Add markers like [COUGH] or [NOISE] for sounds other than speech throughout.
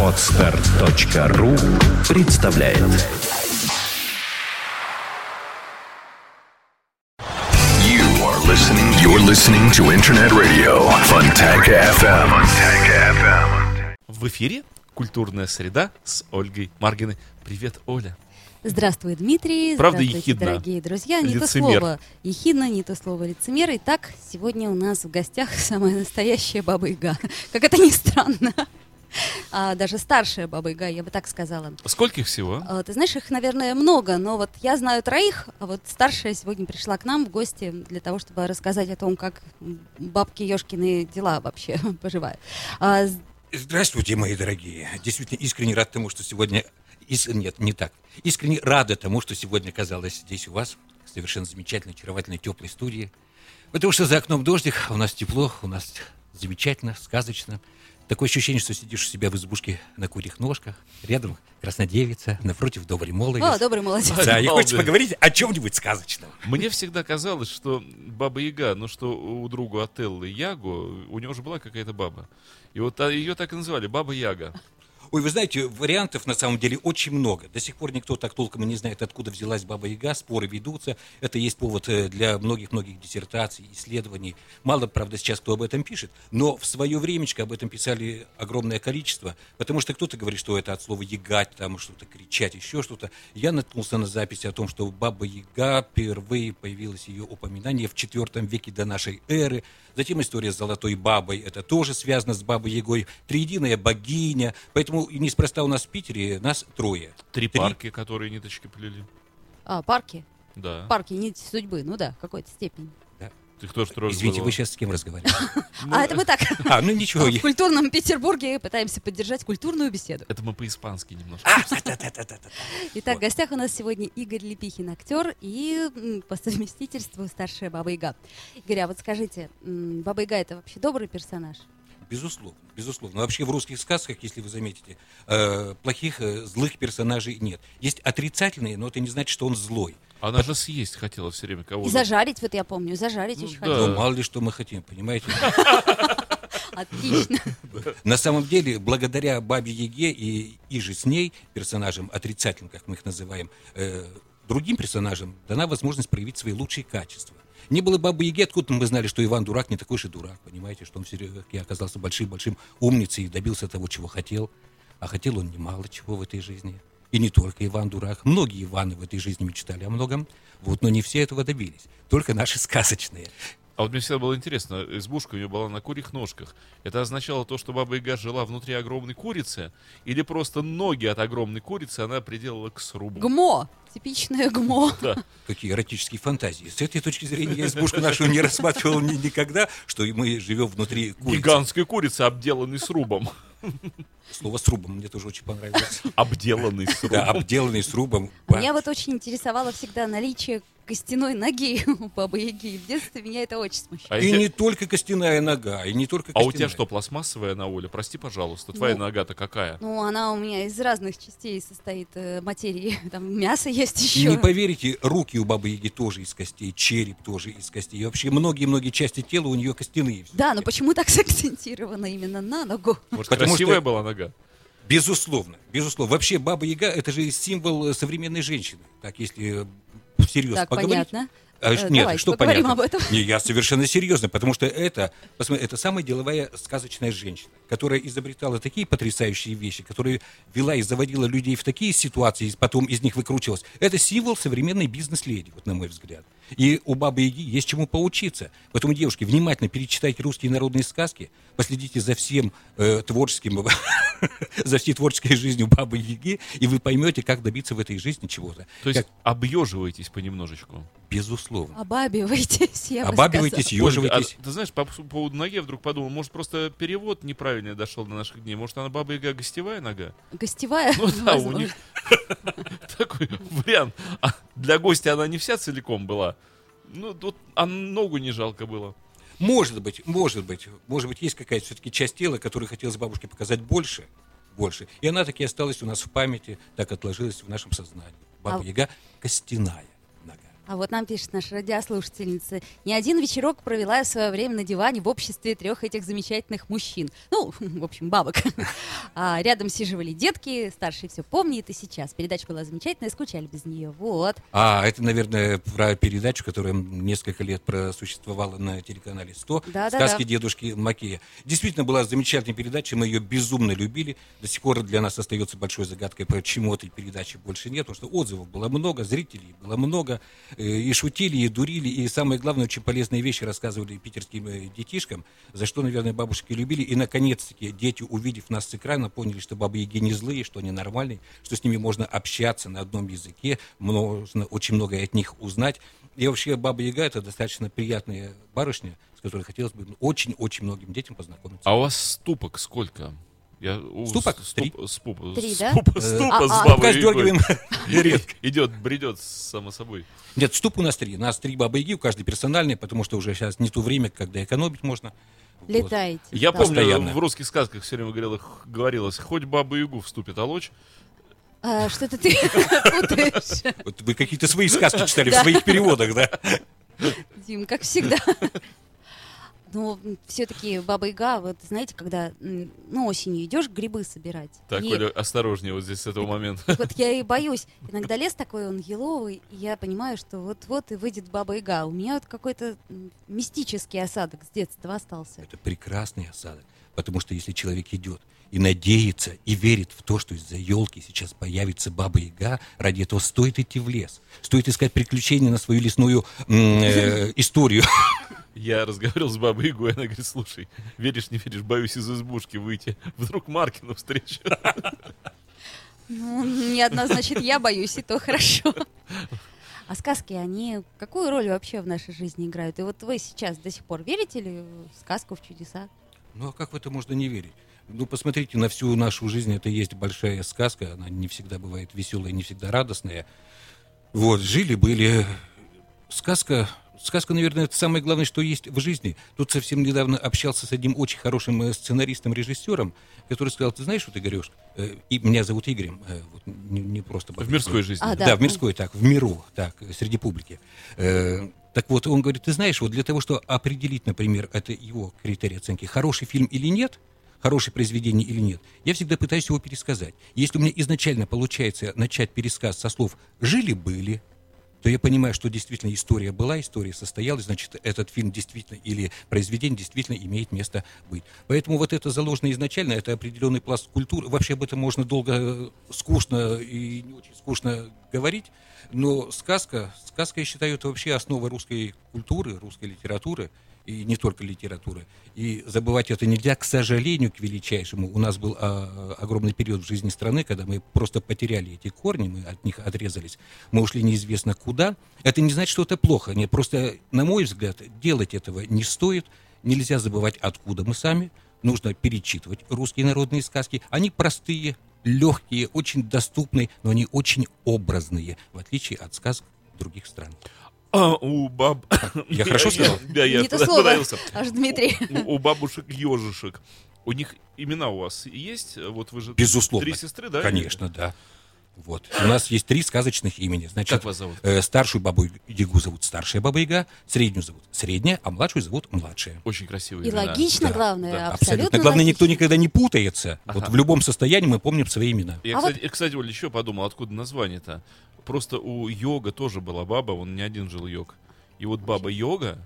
Отстар.ру представляет You are listening. You're listening to Internet Radio Fontanka FM. Fontanka FM. В эфире «Культурная среда» с Ольгой Маргиной. Привет, Оля. Здравствуй, Дмитрий. Правда, Здравствуйте, ехидно. дорогие друзья. Не то Лицемер. слово ехидно, не то слово лицемер. Итак, сегодня у нас в гостях [LAUGHS] самая настоящая Баба Яга. Как это ни странно. А, даже старшая Баба Яга, я бы так сказала. Сколько их всего? А, Ты знаешь, их, наверное, много, но вот я знаю троих, а вот старшая сегодня пришла к нам в гости для того, чтобы рассказать о том, как бабки Ёшкины дела вообще [LAUGHS] поживают. А, Здравствуйте, мои дорогие. Действительно искренне рад тому, что сегодня... ис- Нет, не так. Искренне рада тому, что сегодня оказалась здесь у вас, в совершенно замечательной, очаровательной, теплой студии. Потому что за окном дождик, а у нас тепло, у нас замечательно, сказочно. Такое ощущение, что сидишь у себя в избушке на курьих ножках, рядом краснодевица, напротив добрый молодец. О, добрый молодец. Да, и хочется поговорить о чем-нибудь сказочном. Мне всегда казалось, что Баба Яга, ну что у другу Отеллы Ягу, у него же была какая-то баба. И вот а, ее так и называли, Баба Яга. Ой, вы знаете, вариантов на самом деле очень много. До сих пор никто так толком и не знает, откуда взялась Баба Яга, споры ведутся. Это есть повод э, для многих-многих диссертаций, исследований. Мало, правда, сейчас кто об этом пишет, но в свое времечко об этом писали огромное количество, потому что кто-то говорит, что это от слова «ягать», там что-то кричать, еще что-то. Я наткнулся на запись о том, что Баба Яга впервые появилось ее упоминание в IV веке до нашей эры. Затем история с Золотой Бабой, это тоже связано с Бабой Ягой. Триединая богиня. Поэтому и неспроста у нас в Питере нас трое. Три парки, которые ниточки плели. А, парки. Да. Парки, нить судьбы. Ну да, в какой-то степени. Ты кто трое Извините, вы сейчас с кем разговариваете? [LAUGHS] а это мы так. [LAUGHS] А, ну ничего. [LAUGHS] В культурном Петербурге пытаемся поддержать культурную беседу. Это мы по-испански немножко. А. Итак, в гостях у нас сегодня Игорь Лепихин, актер и по совместительству старшая Баба Яга. Игорь, а вот скажите, Баба Яга это вообще добрый персонаж? Безусловно, безусловно. Вообще в русских сказках, если вы заметите, э, плохих, э, злых персонажей нет. Есть отрицательные, но это не значит, что он злой. Она же съесть хотела все время И кого-то. зажарить, вот я помню, зажарить Ну очень да. хотела. Ну, мало ли что мы хотим, понимаете? [LAUGHS] Отлично. [LAUGHS] На самом деле, благодаря Бабе Яге и, и же с ней, персонажам отрицательным, как мы их называем, э, другим персонажам дана возможность проявить свои лучшие качества. Не было Бабы Яги, откуда мы знали, что Иван Дурак не такой же дурак, понимаете, что он все-таки оказался большим-большим умницей и добился того, чего хотел. А хотел он немало чего в этой жизни. И не только Иван Дурак. Многие Иваны в этой жизни мечтали о многом, вот, но не все этого добились. Только наши сказочные. А вот мне всегда было интересно, избушка у нее была на курьих ножках. Это означало то, что Баба Яга жила внутри огромной курицы? Или просто ноги от огромной курицы она приделала к срубу? ГМО. Типичное ГМО. [LAUGHS] Какие эротические фантазии. С этой точки зрения я избушку нашу не рассматривал ни- никогда, что мы живем внутри курицы. Гигантской курицы, обделанной срубом. Слово срубом мне тоже очень понравилось. Обделанный Да, срубом. обделанный срубом. Меня вот очень интересовало всегда наличие костяной ноги [LAUGHS] у Бабы Яги. В детстве меня это очень смущало. А И эти- не только костяная нога, и не только А костяная. у тебя что, пластмассовая на Оля? Прости, пожалуйста, твоя Ну, нога-то какая? Ну, она у меня из разных частей состоит э, материи. [LAUGHS] Там мясо есть И еще. не поверите, руки у бабы Яги тоже из костей, череп тоже из костей. И вообще многие-многие части тела у нее костяные. Да, но почему так сакцентировано именно на ногу? Может, потому красивая что- была нога? Безусловно, безусловно. Вообще Баба Яга это же символ современной женщины. Так, если всерьез Так, поговорить. понятно. А, Э, нет, давайте что понятно? об этом. Не, я совершенно серьезно, потому что это, посмотри, это самая деловая сказочная женщина, которая изобретала такие потрясающие вещи, которая вела и заводила людей в такие ситуации, и потом из них выкручивалась. Это символ современной бизнес-леди, вот на мой взгляд. И у Бабы Яги есть чему поучиться. Поэтому, девушки, внимательно перечитайте русские народные сказки, последите за всем э, творческим, [LAUGHS] за всей творческой жизнью Бабы Яги, и вы поймете, как добиться в этой жизни чего-то. То есть Как- объеживаетесь понемножечку. безусловно. Обабивайтесь, я Обабивайтесь, сказала. еживайтесь. А ты знаешь, по по поводу ноги я вдруг подумал, может, просто перевод неправильный дошел до наших дней. Может, она Баба Яга гостевая нога? Гостевая? Ну да, у них [LAUGHS] такой вариант. А для гостя она не вся целиком была. Ну, тут а ногу не жалко было. Может быть, может быть, может быть, есть какая-то все-таки часть тела, которую хотелось бабушке показать больше, больше. И она таки осталась у нас в памяти, так отложилась в нашем сознании. Баба А- костяная. А вот нам пишет наша радиослушательница. Ни один вечерок провела я в свое время на диване в обществе трех этих замечательных мужчин. Ну, [LAUGHS] в общем, бабок. [LAUGHS] А рядом сиживали детки, старший все помнит и сейчас. Передача была замечательная, скучали без нее. Вот. А, это, наверное, про передачу, которая несколько лет просуществовала на телеканале 100. Да, да, «Сказки да. дедушки Макея». Действительно, была замечательная передача, мы ее безумно любили. До сих пор для нас остается большой загадкой, почему этой передачи больше нет, потому что отзывов было много, зрителей было много, и шутили, и дурили, и самое главное, очень полезные вещи рассказывали питерским э, детишкам, за что, наверное, бабушки любили. И, наконец-таки, дети, увидев нас с экрана, поняли, что бабы-яги не злые, что они нормальные, что с ними можно общаться на одном языке, можно очень многое от них узнать. И вообще Баба-Яга – это достаточно приятная барышня, с которой хотелось бы очень-очень многим детям познакомиться. А у вас ступок сколько? Я, у Ступок? с- Три. ступ- Три, да? ступа- Э, ступа а- с а- бабой [LAUGHS] редко. Идет, бредет само собой. Нет, ступ у нас три. У нас три бабы-яги, у каждой персональные, потому что уже сейчас не то время, когда экономить можно. Вот. Летаете. Я да. помню, Постоянно. в русских сказках все время говорилось, говорилось хоть бабу Ягу вступит олочь. А, что-то ты [LAUGHS] путаешь, Вот вы какие-то свои сказки [LAUGHS] читали в своих переводах, да? Дим, как всегда. Ну, все-таки Баба Яга, вот знаете, когда ну, осенью идешь грибы собирать. Так, и Оля, осторожнее вот здесь с этого момента. вот я и боюсь. Иногда лес такой, он еловый, и я понимаю, что вот-вот и выйдет Баба Яга. У меня вот какой-то мистический осадок с детства остался. Это прекрасный осадок. Потому что если человек идет и надеется, и верит в то, что из-за елки сейчас появится Баба Яга, ради этого стоит идти в лес. Стоит искать приключения на свою лесную э, историю. Я разговаривал с бабой Ягой, она говорит, слушай, веришь, не веришь, боюсь из избушки выйти. Вдруг Маркина встречу. Ну, не одна, значит, я боюсь, и то хорошо. А сказки, они какую роль вообще в нашей жизни играют? И вот вы сейчас до сих пор верите ли в сказку, в чудеса? Ну а как в это можно не верить? Ну, посмотрите, на всю нашу жизнь это есть большая сказка. Она не всегда бывает веселая, не всегда радостная. Вот, жили-были. Сказка, сказка, наверное, это самое главное, что есть в жизни. Тут совсем недавно общался с одним очень хорошим э, сценаристом, режиссером, который сказал, ты знаешь, что ты говоришь? Э, И меня зовут Игорем. э, вот, не, не просто В мирской жизни. А, да. да. в мирской, так, в миру, так, среди публики. Э, так вот, он говорит, ты знаешь, вот для того, чтобы определить, например, это его критерий оценки, хороший фильм или нет, хорошее произведение или нет, я всегда пытаюсь его пересказать. Если у меня изначально получается начать пересказ со слов «жили-были», то я понимаю, что действительно история была, история состоялась, значит, этот фильм действительно или произведение действительно имеет место быть. Поэтому вот это заложено изначально, это определенный пласт культуры. Вообще об этом можно долго, э, скучно и не очень скучно говорить, но сказка, сказка, я считаю, это вообще основа русской культуры, русской литературы, и не только литературы. И забывать это нельзя, к сожалению, к величайшему. У нас был а, огромный период в жизни страны, когда мы просто потеряли эти корни, мы от них отрезались, мы ушли неизвестно куда. Это не значит, что это плохо. Не, просто, на мой взгляд, делать этого не стоит. Нельзя забывать, откуда мы сами. Нужно перечитывать русские народные сказки. Они простые, легкие, очень доступные, но они очень образные, в отличие от сказок других стран. А, у баб... Я [LAUGHS] хорошо сказал? [LAUGHS] Да, я Не то слово, понравился. аж Дмитрий. У бабушек ежишек. У них имена у вас есть? Вот вы же Безусловно. три сестры, да? Конечно, да. Вот. У нас есть три сказочных имени. Значит, Как вас зовут? э, старшую бабу Ягу зовут старшая баба Яга, среднюю зовут средняя, а младшую зовут младшая. Очень красивые И имена. логично, Да, главное, да, абсолютно Главное, никто никогда не путается. Вот Ага. в любом состоянии мы помним свои имена. Я, А кстати, я, кстати, Оля, еще подумал, откуда название-то. Просто у йога тоже была баба, он не один жил йог. И вот баба йога,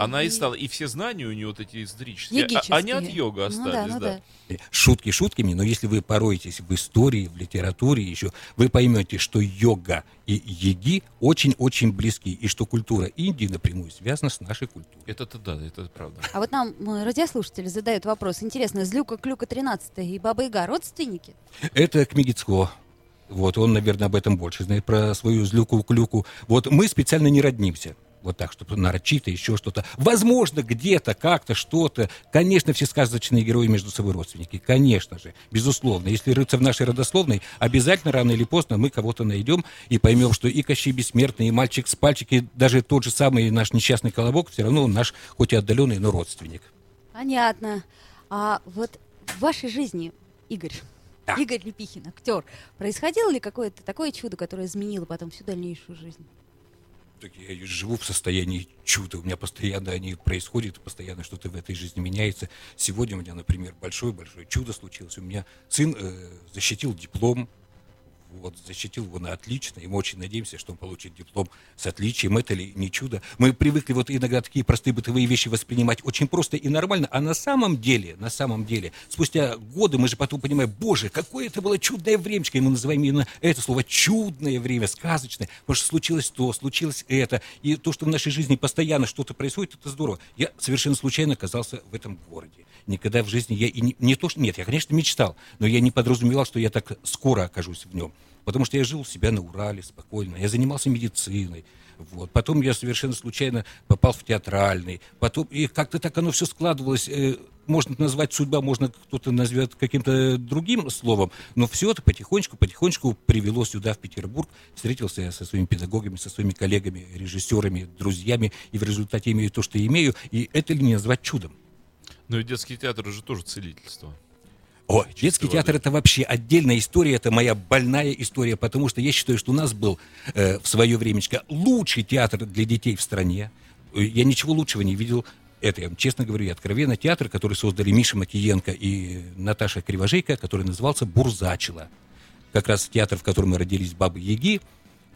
она и не- стала, и все знания у нее вот эти эзотерические, а- они от йога Ну остались, да, ну да. да. Шутки шутками, но если вы пороетесь в истории, в литературе еще, вы поймете, что йога и йоги очень-очень близки, и что культура Индии напрямую связана с нашей культурой. Это-то да, это правда. А вот нам м, радиослушатели задают вопрос. Интересно, Злюка Клюка 13 и Баба Яга родственники? Это Кмигицко. Вот, он, наверное, об этом больше знает, про свою злюку-клюку. Вот мы специально не роднимся. Вот так, чтобы нарочито, еще что-то. Возможно, где-то, как-то, что-то. Конечно, все сказочные герои между собой родственники. Конечно же, безусловно. Если рыться в нашей родословной, обязательно рано или поздно мы кого-то найдем и поймем, что и Кощей Бессмертный, и Мальчик с пальчик, и даже тот же самый наш несчастный Колобок, все равно он наш, хоть и отдаленный, но родственник. Понятно. А вот в вашей жизни, Игорь, Да. Игорь Лепихин, актер, происходило ли какое-то такое чудо, которое изменило потом всю дальнейшую жизнь? Так я живу в состоянии чуда. У меня постоянно они происходят, постоянно что-то в этой жизни меняется. Сегодня у меня, например, большое-большое чудо случилось. У меня сын э, защитил диплом вот, защитил его на отлично, и мы очень надеемся, что он получит диплом с отличием. Это ли не чудо? Мы привыкли вот иногда такие простые бытовые вещи воспринимать очень просто и нормально, а на самом деле, на самом деле, спустя годы мы же потом понимаем, боже, какое это было чудное времечко, и мы называем именно это слово чудное время, сказочное, потому что случилось то, случилось это, и то, что в нашей жизни постоянно что-то происходит, это здорово. Я совершенно случайно оказался в этом городе. Никогда в жизни я и не, не то, что... Нет, я, конечно, мечтал, но я не подразумевал, что я так скоро окажусь в нем. Потому что я жил у себя на Урале спокойно, я занимался медициной. Вот. Потом я совершенно случайно попал в театральный. Потом, и как-то так оно все складывалось. Э, можно назвать судьба, можно кто-то назовет каким-то другим словом. Но все это потихонечку, потихонечку привело сюда, в Петербург. Встретился я со своими педагогами, со своими коллегами, режиссерами, друзьями. И в результате имею то, что имею. И это ли не назвать чудом? Но и детский театр уже тоже целительство. О, детский театр это вообще отдельная история, это моя больная история, потому что я считаю, что у нас был э, в свое времечко лучший театр для детей в стране. Э, я ничего лучшего не видел. Это, я вам честно говорю, и откровенно театр, который создали Миша Макиенко и Наташа Кривожейка, который назывался «Бурзачила». Как раз театр, в котором мы родились Бабы Яги,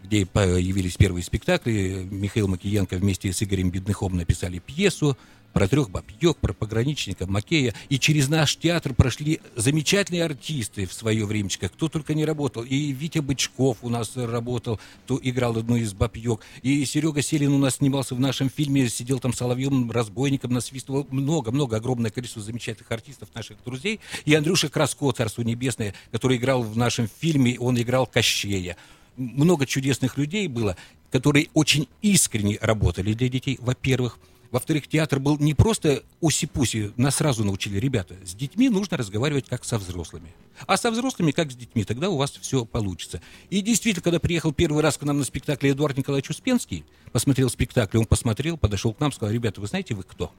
где появились первые спектакли. Михаил Макиенко вместе с Игорем Бедныхом написали пьесу про трех бабьек, про пограничника Макея. И через наш театр прошли замечательные артисты в свое времечко. Кто только не работал. И Витя Бычков у нас работал, то играл одну из бабьек. И Серега Селин у нас снимался в нашем фильме, сидел там соловьем, разбойником, насвистывал. Много-много, огромное количество замечательных артистов наших друзей. И Андрюша Краско, Царство Небесное, который играл в нашем фильме, он играл Кощея много чудесных людей было, которые очень искренне работали для детей, во-первых. Во-вторых, театр был не просто уси-пуси, нас сразу научили, ребята, с детьми нужно разговаривать как со взрослыми. А со взрослыми как с детьми, тогда у вас все получится. И действительно, когда приехал первый раз к нам на спектакль Эдуард Николаевич Успенский, посмотрел спектакль, он посмотрел, подошел к нам, сказал, ребята, вы знаете, вы кто?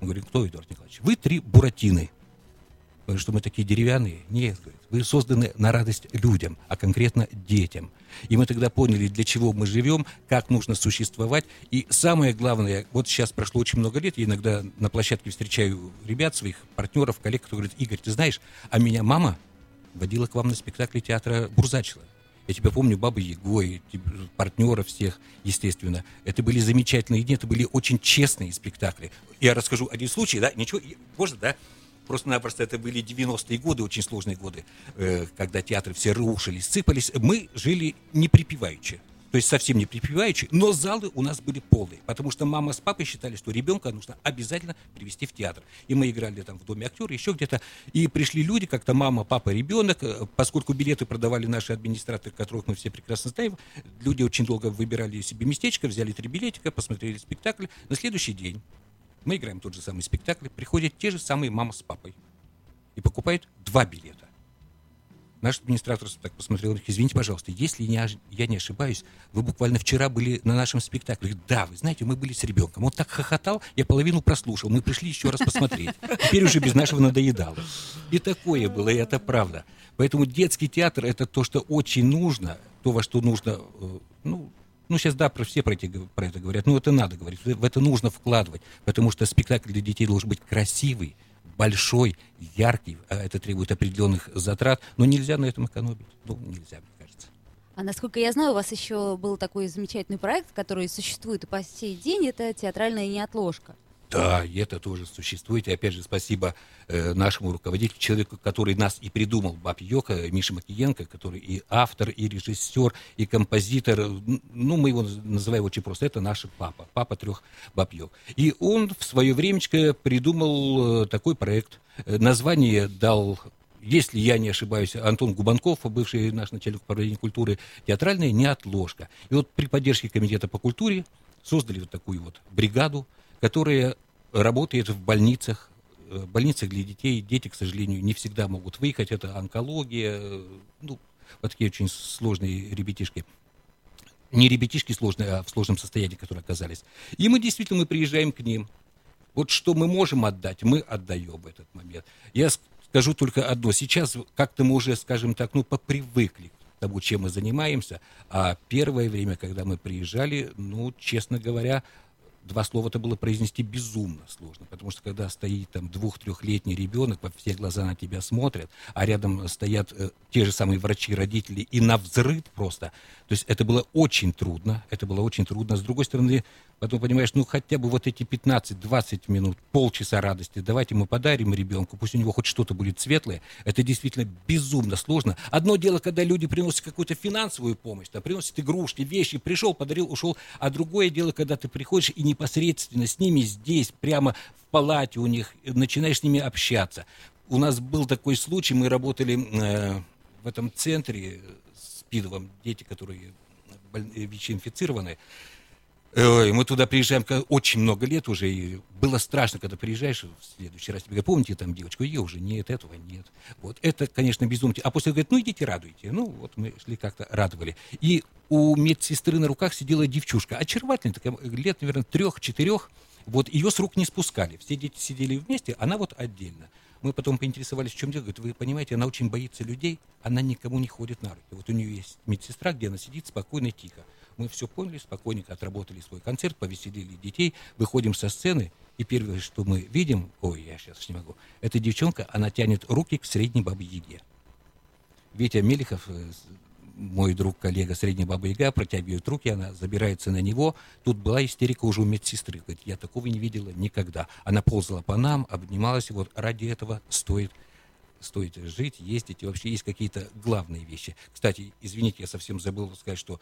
Он говорит, кто, Эдуард Николаевич? Вы три буратины что мы такие деревянные. Нет, вы созданы на радость людям, а конкретно детям. И мы тогда поняли, для чего мы живем, как нужно существовать. И самое главное, вот сейчас прошло очень много лет, я иногда на площадке встречаю ребят, своих партнеров, коллег, которые говорят, Игорь, ты знаешь, а меня мама водила к вам на спектакль театра Бурзачила. Я тебя помню, Бабы Егой, партнеров всех, естественно. Это были замечательные дни, это были очень честные спектакли. Я расскажу один случай, да, ничего, можно, да? Просто-напросто это были 90-е годы, очень сложные годы, э, когда театры все рушились, сыпались. Мы жили не припеваючи. То есть совсем не припеваючи, но залы у нас были полные, потому что мама с папой считали, что ребенка нужно обязательно привести в театр. И мы играли там в Доме актера, еще где-то, и пришли люди, как-то мама, папа, ребенок, э, поскольку билеты продавали наши администраторы, которых мы все прекрасно знаем, люди очень долго выбирали себе местечко, взяли три билетика, посмотрели спектакль. На следующий день мы играем тот же самый спектакль, приходят те же самые мама с папой и покупают два билета. Наш администратор так посмотрел, извините, пожалуйста, если я, я не ошибаюсь, вы буквально вчера были на нашем спектакле. Да, вы знаете, мы были с ребенком. Он так хохотал, я половину прослушал. Мы пришли еще раз посмотреть. Теперь уже без нашего надоедало. И такое было, и это правда. Поэтому детский театр – это то, что очень нужно, то, во что нужно, э, ну, ну, сейчас, да, про, все про, эти, про это говорят. Ну, это надо говорить. В это нужно вкладывать. Потому что спектакль для детей должен быть красивый, большой, яркий. А это требует определенных затрат. Но нельзя на этом экономить. Ну, нельзя, мне кажется. А насколько я знаю, у вас еще был такой замечательный проект, который существует и по сей день. Это театральная неотложка. Да, и это тоже существует. И опять же, спасибо э, нашему руководителю, человеку, который нас и придумал, Баб Йока, Миша Макиенко, который и автор, и режиссер, и композитор. Ну, мы его называем очень просто. Это наш папа, папа трех Баб Йок. И он в свое времечко придумал э, такой проект. Э, название дал если я не ошибаюсь, Антон Губанков, бывший наш начальник управления культуры, театральная неотложка. И вот при поддержке Комитета по культуре создали вот такую вот бригаду, которая работает в больницах, э, больницах для детей. Дети, к сожалению, не всегда могут выехать. Это онкология, э, ну, вот такие очень сложные ребятишки. Не ребятишки сложные, а в сложном состоянии, которые оказались. И мы действительно, мы приезжаем к ним. Вот что мы можем отдать, мы отдаем в этот момент. Я скажу только одно. Сейчас как-то мы уже, скажем так, ну, попривыкли тому, чем мы занимаемся. А первое время, когда мы приезжали, ну, честно говоря, два слова-то было произнести безумно сложно, потому что когда стоит там двух-трехлетний ребенок, все глаза на тебя смотрят, а рядом стоят э, те же самые врачи, родители, и на взрыв просто, то есть это было очень трудно, это было очень трудно. С другой стороны, Потом понимаешь, ну хотя бы вот эти 15-20 минут, полчаса радости, давайте мы подарим ребенку, пусть у него хоть что-то будет светлое. Это действительно безумно сложно. Одно дело, когда люди приносят какую-то финансовую помощь, там, приносят игрушки, вещи, пришел, подарил, ушел. А другое дело, когда ты приходишь и непосредственно с ними здесь, прямо в палате у них, начинаешь с ними общаться. У нас был такой случай, мы работали э, в этом центре с СПИДовым, дети, которые ВИЧ-инфицированы. Ой, мы туда приезжаем очень много лет уже, и было страшно, когда приезжаешь в следующий раз, тебе говорят, помните там девочку, ее уже нет, этого нет. Вот это, конечно, безумие. А после говорят, ну идите радуйте. Ну вот мы шли как-то радовали. И у медсестры на руках сидела девчушка, очаровательная, такая, лет, наверное, трех-четырех. Вот ее с рук не спускали. Все дети сидели вместе, она вот отдельно. Мы потом поинтересовались, в чем дело. Говорит, вы понимаете, она очень боится людей, она никому не ходит на руки. Вот у нее есть медсестра, где она сидит спокойно, тихо. Мы все поняли, спокойненько отработали свой концерт, повеселили детей, выходим со сцены, и первое, что мы видим, ой, я сейчас не могу, эта девчонка, она тянет руки к средней бабе Яге. Витя Мелихов, э, мой друг, коллега, средняя баба Яга, протягивает руки, она забирается на него. Тут была истерика уже у медсестры. Говорит, я такого не видела никогда. Она ползала по нам, обнималась, вот ради этого стоит стоит жить, ездить, и вообще есть какие-то главные вещи. Кстати, извините, я совсем забыл сказать, что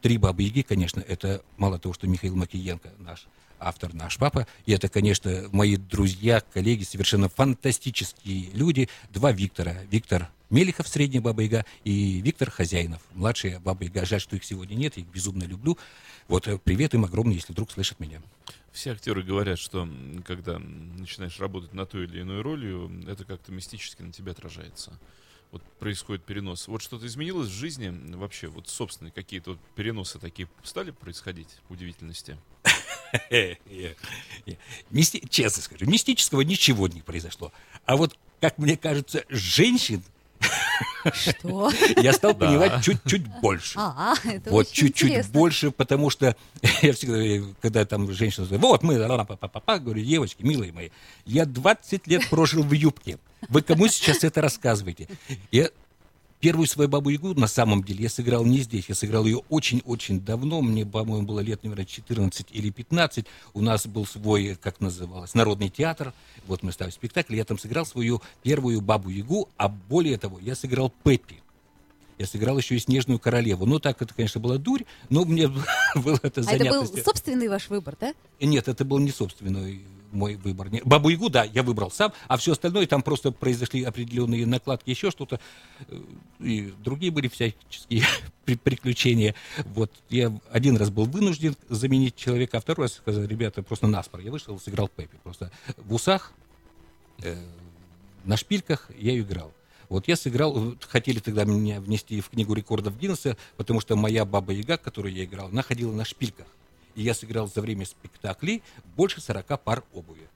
три бабы Яги, конечно, это мало того, что Михаил Макиенко, наш автор, наш папа, и это, конечно, мои друзья, коллеги, совершенно фантастические люди. Два Виктора. Виктор Мелихов, средняя баба Яга, и Виктор Хозяинов, младшая баба Яга. Жаль, что их сегодня нет, я их безумно люблю. Вот э, привет им огромный, если вдруг слышат меня. Все актеры говорят, что когда начинаешь работать на той или иной ролью, это как-то мистически на тебя отражается вот происходит перенос. Вот что-то изменилось в жизни вообще, вот собственные какие-то вот переносы такие стали происходить, удивительности? [LAUGHS] Честно скажу, мистического ничего не произошло. А вот, как мне кажется, женщин что? [LAUGHS] Я стал понимать чуть-чуть больше. А, это Вот чуть-чуть больше, потому что [LAUGHS] я всегда, когда там женщина говорит, вот мы, папа, говорю, девочки, милые мои, я 20 лет прожил в юбке. Вы кому сейчас это рассказываете? Я первую свою бабу-ягу, на самом деле, я сыграл не здесь. Я сыграл ее очень-очень давно. Мне, по-моему, было лет, наверное, 14 или 15. У нас был свой, как называлось, народный театр. Вот мы ставили спектакль. Я там сыграл свою первую бабу-ягу. А более того, я сыграл Пеппи. Я сыграл еще и «Снежную королеву». Ну, так, это, конечно, была дурь, но мне [LAUGHS] было это занятно. А это был собственный ваш выбор, да? Нет, это был не собственный мой выбор. Бабу Ягу, да, я выбрал сам, а все остальное там просто произошли определенные накладки, еще что-то. Э, и другие были всяческие [LAUGHS] приключения. Вот я один раз был вынужден заменить человека, а второй раз сказал, ребята, просто наспор. Я вышел, сыграл Пеппи. Просто в усах, э, на шпильках я играл. Вот я сыграл, хотели тогда меня внести в книгу рекордов Гиннесса, потому что моя баба Яга, которую я играл, она ходила на шпильках. И я сыграл за время спектаклей больше 40 пар обуви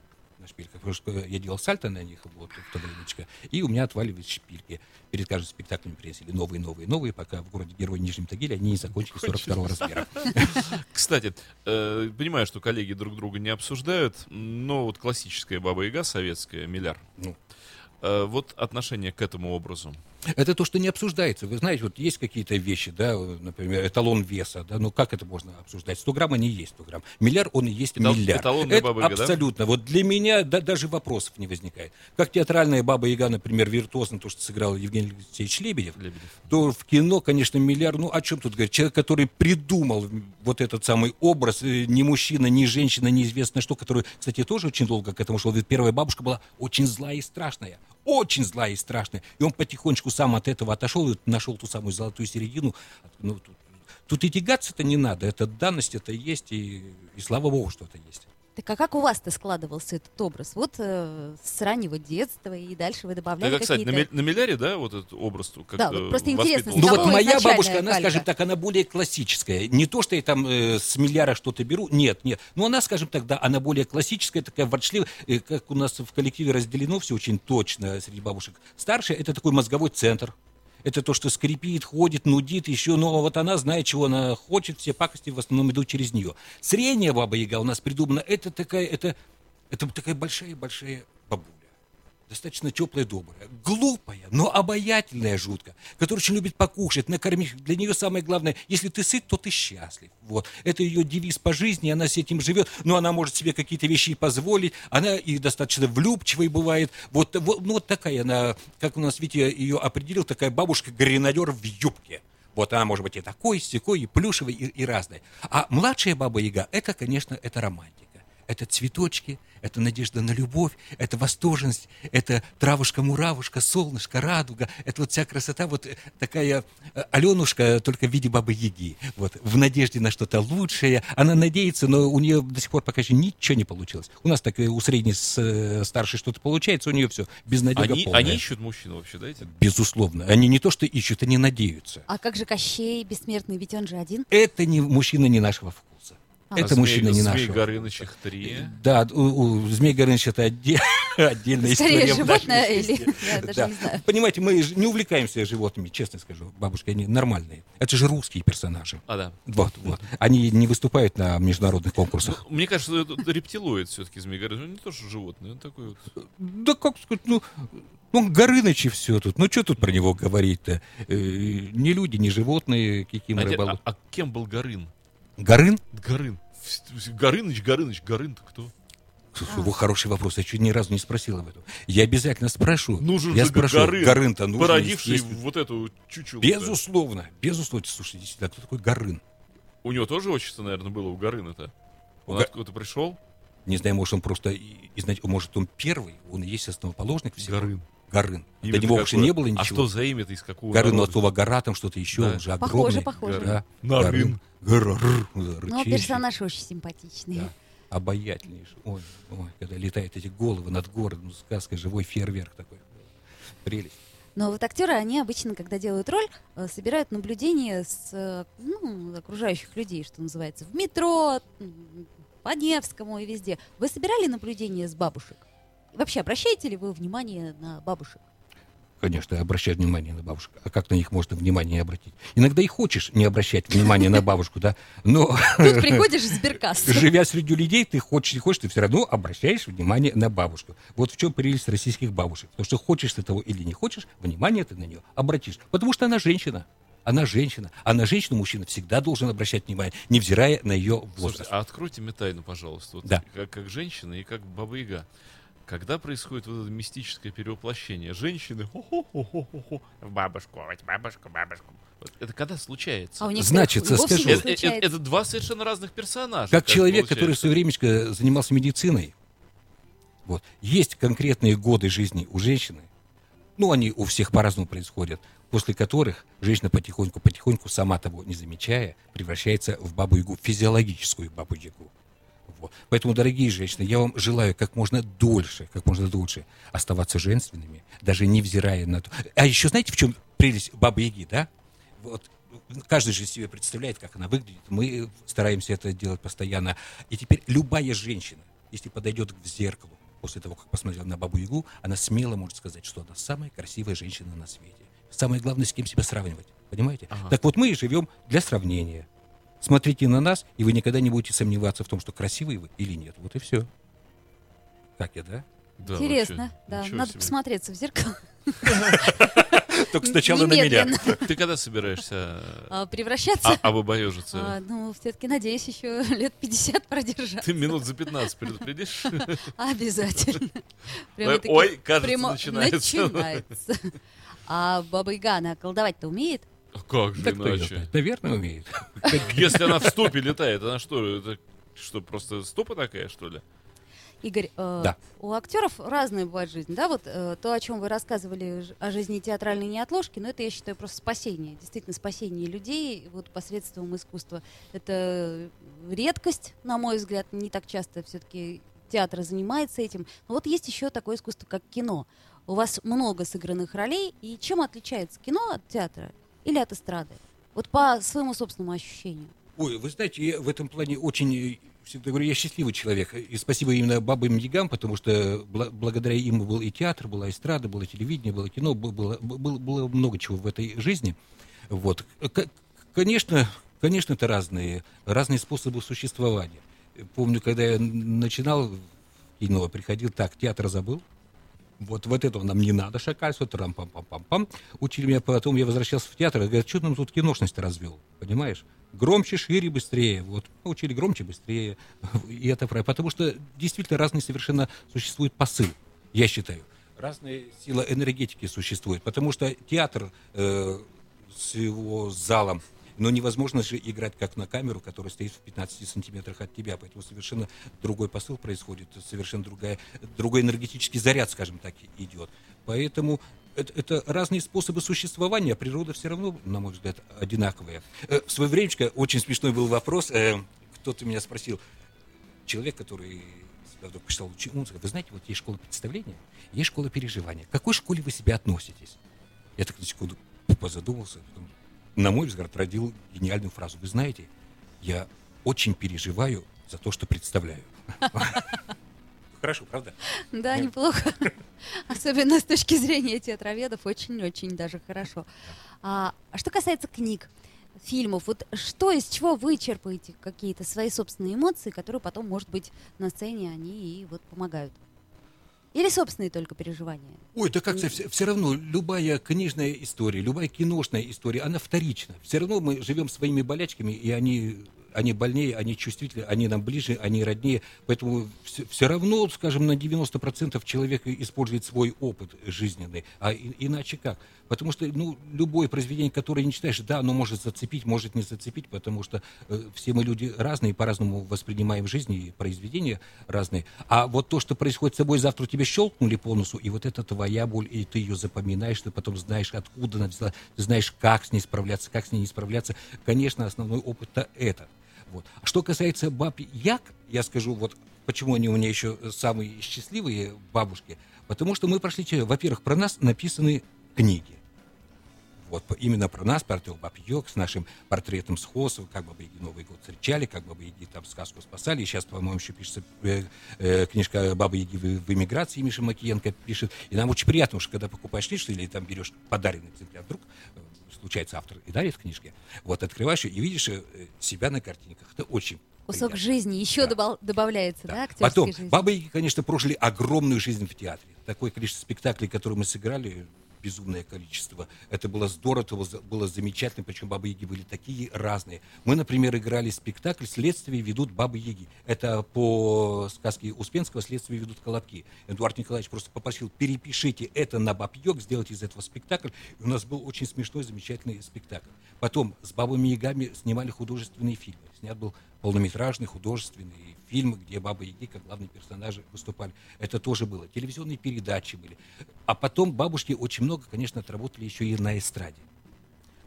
на шпильках. Потому что я делал сальто на них вот, в то времечко, и у меня отваливались шпильки. Перед каждым спектаклем приносили новые, новые, новые, пока в городе Герой Нижнем Тагиле они не закончили 42 размера. [LAUGHS] Кстати, э, понимаю, что коллеги друг друга не обсуждают, но вот классическая Баба-Яга советская, Миляр, ну, э, вот отношение к этому образу. Это то, что не обсуждается. Вы знаете, вот есть какие-то вещи, да, например, эталон веса, да, ну как это можно обсуждать? 100 грамм, они есть 100 грамм. Миллиард, он и есть Этал, миллиард. Эталонная это баба абсолютно. Да? Вот для меня да, даже вопросов не возникает. Как театральная баба Яга, например, виртуозно, то, что сыграл Евгений Алексеевич Лебедев, Лебедев, то в кино, конечно, миллиард, ну о чем тут говорить? Человек, который придумал вот этот самый образ, э, ни мужчина, ни женщина, неизвестно что, который, кстати, тоже очень долго к этому шел. Ведь первая бабушка была очень злая и страшная очень злая и страшная. И он потихонечку сам от этого отошел и нашел ту самую золотую середину. Ну, тут, тут и тягаться-то не надо. Это данность, это есть, и, и слава богу, что это есть. Так а как у вас-то складывался этот образ? Вот э, с раннего детства и дальше вы добавляли так, кстати, на, на Миляре, да, вот этот образ как Да, вот просто интересно, Ну вот моя бабушка, она, скажем так, она более классическая. Не то, что я там э, с Миляра что-то беру, нет, нет. Но она, скажем так, да, она более классическая, такая ворчливая. Э, как у нас в коллективе разделено все очень точно среди бабушек. Старшая, это такой мозговой центр Это то, что скрипит, ходит, нудит, еще, но вот она знает, чего она хочет, все пакости в основном идут через нее. Средняя баба Яга у нас придумана, это такая, это, это такая большая-большая бабуля достаточно теплая, добрая, глупая, но обаятельная жутко, которая очень любит покушать, накормить. Для нее самое главное, если ты сыт, то ты счастлив. Вот. Это ее девиз по жизни, она с этим живет, но она может себе какие-то вещи позволить, она и достаточно влюбчивой бывает. Вот, вот, ну, вот такая она, как у нас Витя ее определил, такая бабушка-гренадер в юбке. Вот она может быть и такой, и секой, и плюшевой, и, и разной. А младшая баба Яга, это, конечно, это романтика это цветочки, это надежда на любовь, это восторженность, это травушка-муравушка, солнышко, радуга, это вот вся красота, вот э, такая э, Аленушка, только в виде бабы-яги, вот, в надежде на что-то лучшее. Она надеется, но у нее до сих пор пока еще ничего не получилось. У нас так у средней с э, старшей что-то получается, у нее все безнадега Они, полная. они ищут мужчину вообще, да? эти? Безусловно. Они не то что ищут, они надеются. А как же Кощей бессмертный, ведь он же один? Это не мужчина не нашего вкуса. А. Это А мужчина Змей- не Змей нашего. Горыныч их три. Да, у, у Змей Горыныч это отде- [LAUGHS] отдельная Скорее, история. животное или... Я даже Да. не знаю. Понимаете, мы же не увлекаемся животными, честно скажу, бабушка, они нормальные. Это же русские персонажи. А, да. Вот, вот. Они не выступают на международных конкурсах. Мне кажется, это, рептилоид все-таки Змей Горыныч. Он не то, что животное, он такой вот... Да как сказать, ну, ну Горыныч и все тут. Ну, что тут про него говорить-то? Э, не люди, не животные, каким А, а- а кем был Горын? Горын? Горын. Горыныч, Горыныч, Горын-то кто? Слушай, хороший вопрос. Я чуть ни разу не спросил об этом. Я обязательно спрошу. Нужен я же спрошу. Горын, Горын-то нужен, породивший естественно. вот эту чучелу. Безусловно, безусловно. Слушай, действительно, а кто такой Горын? У него тоже отчество, наверное, было у Горына-то. Он У Го- откуда-то пришел? Не знаю, может, он просто, и, и знаете, может, он первый, он и есть основоположник всего. Горын. Горын. До Имя-то него вообще не было А ничего. что за имя-то из какого Горын народа? от слова гора, там что-то еще, Да. он же Похоже, огромный. похоже. Да. Нарын. Горын. Ну, персонаж очень симпатичный. Да. Обаятельнейший. Ой, ой, когда летают эти головы над городом, сказка, живой фейерверк такой. Прелесть. Но вот актеры, они обычно, когда делают роль, собирают наблюдения с ну, окружающих людей, что называется, в метро, по Невскому и везде. Вы собирали наблюдения с бабушек? Вообще, обращаете ли вы внимание на бабушек? Конечно, обращать внимание на бабушек. А как на них можно внимание не обратить? Иногда и хочешь не обращать внимания на бабушку, да, но Тут приходишь в сберкассу. [LAUGHS] живя среди людей, ты хочешь не хочешь, ты все равно обращаешь внимание на бабушку. Вот в чем прелесть российских бабушек. Потому что хочешь ты того или не хочешь, внимание ты на нее обратишь. Потому что она женщина. Она женщина. А на женщину мужчина всегда должен обращать внимание, невзирая на ее Слушайте, возраст. а откройте мне тайну, пожалуйста. Вот Да. как, как женщина и как баба Яга. Когда происходит вот это мистическое перевоплощение женщины в бабушку, вот бабушку, бабушку. Вот это когда случается? А у них Значит, это, это- это два совершенно разных персонажа. Как как человек, который в свое времечко занимался медициной, вот, есть конкретные годы жизни у женщины, ну, они у всех по-разному происходят, после которых женщина потихоньку-потихоньку, сама того не замечая, превращается в бабу-ягу, физиологическую бабу-ягу. Вот. Поэтому, дорогие женщины, я вам желаю как можно дольше, как можно дольше оставаться женственными, даже невзирая на то. А еще знаете, в чем прелесть бабы-яги, да? Вот каждый же себе представляет, как она выглядит. Мы стараемся это делать постоянно. И теперь любая женщина, если подойдет к зеркалу после того, как посмотрела на бабу Ягу, она смело может сказать, что она самая красивая женщина на свете. Самое главное, с кем себя сравнивать. Понимаете? Ага. Так вот, мы живем для сравнения. Смотрите на нас, и вы никогда не будете сомневаться в том, что красивые вы или нет. Вот и все. Как я, да? Да, Интересно, вообще, да. Надо себе. посмотреться в зеркало. [LAUGHS] Только сначала на меня. Ты когда собираешься А, Превращаться? а, обобоежиться? А, ну, все-таки, надеюсь, еще лет 50 продержаться. Ты минут за 15 предупредишь? [LAUGHS] Обязательно. Ой, кажется, начинается. начинается. А баба Яга, она колдовать-то умеет? А Как же её иначе? знает? Наверное, умеет. [LAUGHS] Если она в стопе летает, она что, это что, просто стопа такая, что ли? Игорь, э, Да. у актеров разная бывает жизнь, да? Вот э, то, о чем вы рассказывали о жизни театральной неотложки, но это, я считаю, просто спасение, действительно спасение людей вот посредством искусства. Это редкость, на мой взгляд, не так часто все-таки театр занимается этим. Но вот есть еще такое искусство, как кино. У вас много сыгранных ролей, и чем отличается кино от театра или от эстрады? Вот по своему собственному ощущению. Ой, вы знаете, я в этом плане очень э, всегда говорю, я счастливый человек. И спасибо именно бабам Ягам, потому что бла- благодаря им был и театр, была эстрада, было телевидение, было кино, было, было, было много чего в этой жизни. Вот. К- конечно, конечно, это разные, разные способы существования. Помню, когда я начинал кино, приходил, так, театр забыл, вот, вот этого нам не надо, шакальство, трам пам пам пам пам Учили меня, потом я возвращался в театр, и говорят, что нам тут киношность развел, понимаешь? Громче, шире, быстрее. Вот, учили громче, быстрее. [LAUGHS] И это правильно. Потому что действительно разный совершенно существует посыл, я считаю. Разная сила энергетики существует. Потому что театр э, с его залом, но невозможно же играть как на камеру, которая стоит в 15 сантиметрах от тебя. Поэтому совершенно другой посыл происходит, совершенно другая, другой энергетический заряд, скажем так, идет. Поэтому это, это разные способы существования, а природа все равно, на мой взгляд, одинаковая. Э, В свое время очень смешной был вопрос, э, кто-то меня спросил, человек, который себя вдруг посчитал умным, сказал, вы знаете, вот есть школа представления, есть школа переживания. К какой школе вы себя относитесь? Я так на секунду позадумался, потом, на мой взгляд, родил гениальную фразу. Вы знаете, я очень переживаю за то, что представляю. [LAUGHS] Хорошо, правда? Да, неплохо. [LAUGHS] Особенно с точки зрения театроведов, очень-очень даже хорошо. А, а что касается книг, фильмов, вот что из чего вы черпаете какие-то свои собственные эмоции, которые потом, может быть, на сцене они и вот помогают? Или собственные только переживания? Ой, да как все, все равно любая книжная история, любая киношная история, она вторична. Все равно мы живем своими болячками, и они, они больнее, они чувствительнее, они нам ближе, они роднее. Поэтому все, все равно, скажем, на 90% человек использует свой опыт жизненный. А и- иначе как? Потому что ну, любое произведение, которое не читаешь, да, оно может зацепить, может не зацепить, потому что э, все мы люди разные, по-разному воспринимаем жизнь, и произведения разные. А вот то, что происходит с тобой, завтра тебе щелкнули по носу, и вот это твоя боль, и ты ее запоминаешь, ты потом знаешь, откуда она взяла, знаешь, как с ней справляться, как с ней не справляться. Конечно, основной опыт-то это. Вот. А что касается баб Як, я скажу, вот почему они у меня еще самые счастливые бабушки. Потому что мы прошли, через- во-первых, про нас написаны книги. Вот именно про нас, про Артема Баб Йог, с нашим портретом с Хосов, как Баба Яги Новый год встречали, как Баба Яги там сказку спасали. И сейчас, по-моему, еще пишется э, э, книжка Бабы Яги в, в эмиграции, Миша Макиенко пишет. И нам очень приятно, что когда покупаешь книжку или там берешь подаренный экземпляр, вдруг э, случается автор и дарит книжки, вот открываешь и видишь э, себя на картинках. Это очень Кусок приятно. жизни еще Да. добав- добавляется, да, Да. актерской Потом, жизни? Бабы конечно, прожили огромную жизнь в театре. Такое количество спектаклей, которые мы сыграли, безумное количество. Это было здорово, это было- замечательно, причем Бабы Яги были такие разные. Мы, например, играли спектакль «Следствие ведут Бабы Яги». Это по сказке Успенского «Следствие ведут Колобки». Эдуард Николаевич просто попросил, перепишите это на Баб Йог, сделайте из этого спектакль. И у нас был очень смешной, замечательный спектакль. Потом с Бабами Ягами снимали художественные фильмы. Снят был полнометражный художественный фильм, где Баба Яги как главные персонажи выступали. Это тоже было. Телевизионные передачи были. А потом бабушки очень много, конечно, отработали еще и на эстраде.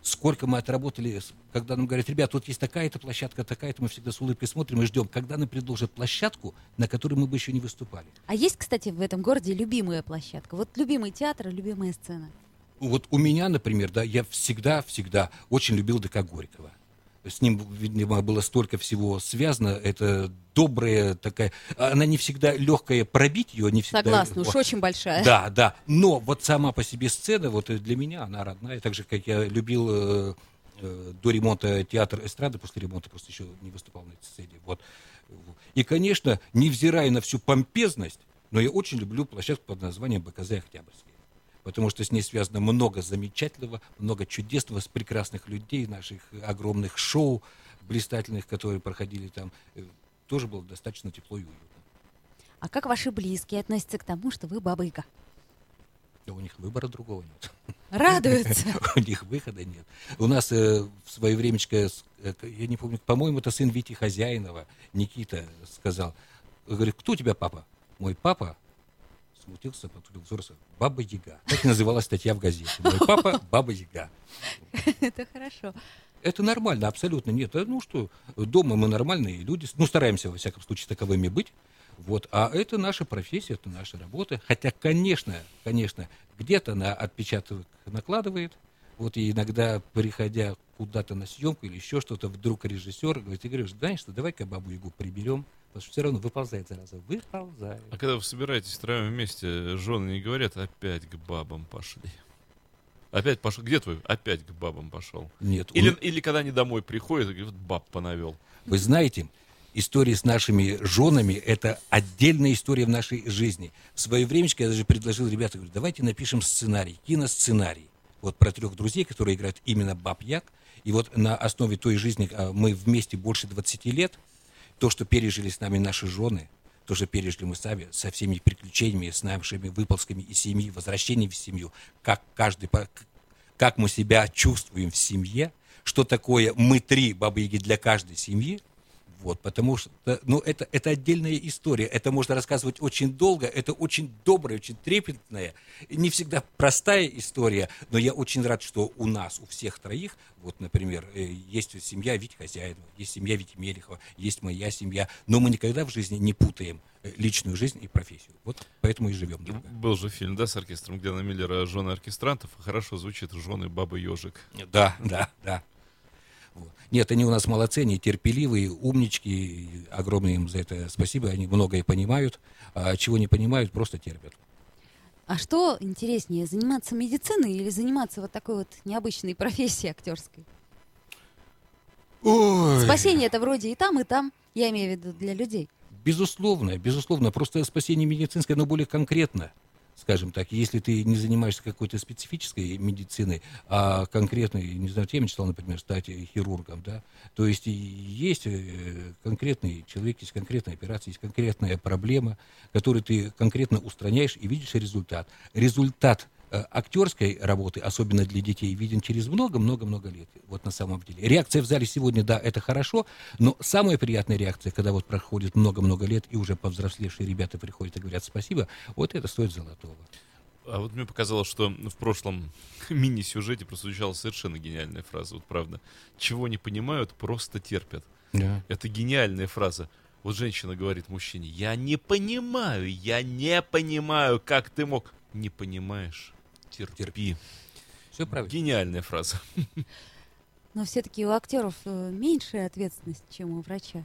Сколько мы отработали, когда нам говорят, ребят, вот есть такая-то площадка, такая-то, мы всегда с улыбкой смотрим и ждем, когда нам предложат площадку, на которой мы бы еще не выступали. А есть, кстати, в этом городе любимая площадка? Вот любимый театр, любимая сцена. Вот у меня, например, да, я всегда-всегда очень любил ДК Горького. С ним, видимо, было столько всего связано. Это добрая такая... Она не всегда легкая пробить ее, не всегда... Согласна, уж очень большая. Да, да. Но вот сама по себе сцена, вот для меня она родная. Так же, как я любил э, э, до ремонта театр эстрады, после ремонта просто еще не выступал на этой сцене. Вот. И, конечно, невзирая на всю помпезность, но я очень люблю площадку под названием БКЗ «Октябрьский». Потому что с ней связано много замечательного, много чудесного, с прекрасных людей, наших огромных шоу блистательных, которые проходили там. Э, Тоже было достаточно тепло и уютно. А как ваши близкие относятся к тому, что вы баба Яга? Да у них выбора другого нет. Радуются. [LAUGHS] У них выхода нет. У нас э, в свое времечко, э, я не помню, по-моему, это сын Вити Хозяинова, Никита сказал, говорит, кто у тебя папа? Мой папа смутился, потупил взор, сказал, Баба Яга. Так и называлась статья в газете. Мой папа Баба Яга. [LAUGHS] Это хорошо. Это нормально, абсолютно нет. Э, Ну что, дома мы нормальные люди, ну стараемся, во всяком случае, таковыми быть. Вот. А это наша профессия, это наша работа. Хотя, конечно, конечно, где-то на отпечаток накладывает. Вот и иногда, приходя куда-то на съемку или еще что-то, вдруг режиссер говорит, ты говоришь, знаешь что, давай-ка бабу Ягу приберем, потому что все равно выползает зараза, выползает. А когда вы собираетесь втроем вместе, жены не говорят, опять к бабам пошли. Опять пошел. Где твой? Опять к бабам пошел. Нет, Или, у- или когда они домой приходят, и говорят, баб понавел. Вы знаете, истории с нашими женами – это отдельная история в нашей жизни. В свое время я даже предложил ребятам, говорю, давайте напишем сценарий, киносценарий. Вот про трех друзей, которые играют именно Баб Як. И вот на основе той жизни а, мы вместе больше 20 лет. То, что пережили с нами наши жены, то, что пережили мы сами, со всеми приключениями, с нашими выползками из семьи, возвращением в семью, как каждый, как мы себя чувствуем в семье, что такое мы три бабы-яги для каждой семьи, вот, потому что, ну, это, это отдельная история. Это можно рассказывать очень долго. Это очень добрая, очень трепетная. Не всегда простая история, но я очень рад, что у нас, у всех троих, вот, например, э, есть семья Вити Хозяинова, есть семья Вити Мелехова, есть моя семья, но мы никогда в жизни не путаем э, личную жизнь и профессию. Вот поэтому и живем долго. Был же фильм, да, с оркестром Гена Миллера «Жены оркестрантов». Хорошо звучит «Жены бабы ежик». Да, да, да. Нет, они у нас молодцы, они терпеливые, умнички, огромное им за это спасибо, они многое понимают, а чего не понимают, просто терпят. А что интереснее, заниматься медициной или заниматься вот такой вот необычной профессией актерской? Ой. Спасение это вроде и там, и там, я имею в виду для людей. Безусловно, безусловно, просто спасение медицинское, оно более конкретно. Скажем так, если ты не занимаешься какой-то специфической медициной, а конкретной, не знаю, я мечтал, например, стать хирургом, да, то есть есть э, конкретный человек, есть конкретная операция, есть конкретная проблема, которую ты конкретно устраняешь и видишь результат. Результат актерской работы, особенно для детей, виден через много-много-много лет. Вот на самом деле. Реакция в зале сегодня, да, это хорошо, но самая приятная реакция, когда вот проходит много-много лет, и уже повзрослевшие ребята приходят и говорят спасибо, вот это стоит золотого. А вот мне показалось, что в прошлом [LAUGHS] мини-сюжете прозвучала совершенно гениальная фраза. Вот правда. Чего не понимают, просто терпят. Да. Это гениальная фраза. Вот женщина говорит мужчине, я не понимаю, я не понимаю, как ты мог. Не понимаешь, терпи. Все правильно. Гениальная фраза. Но все-таки у актеров э, меньшая ответственность, чем у врача.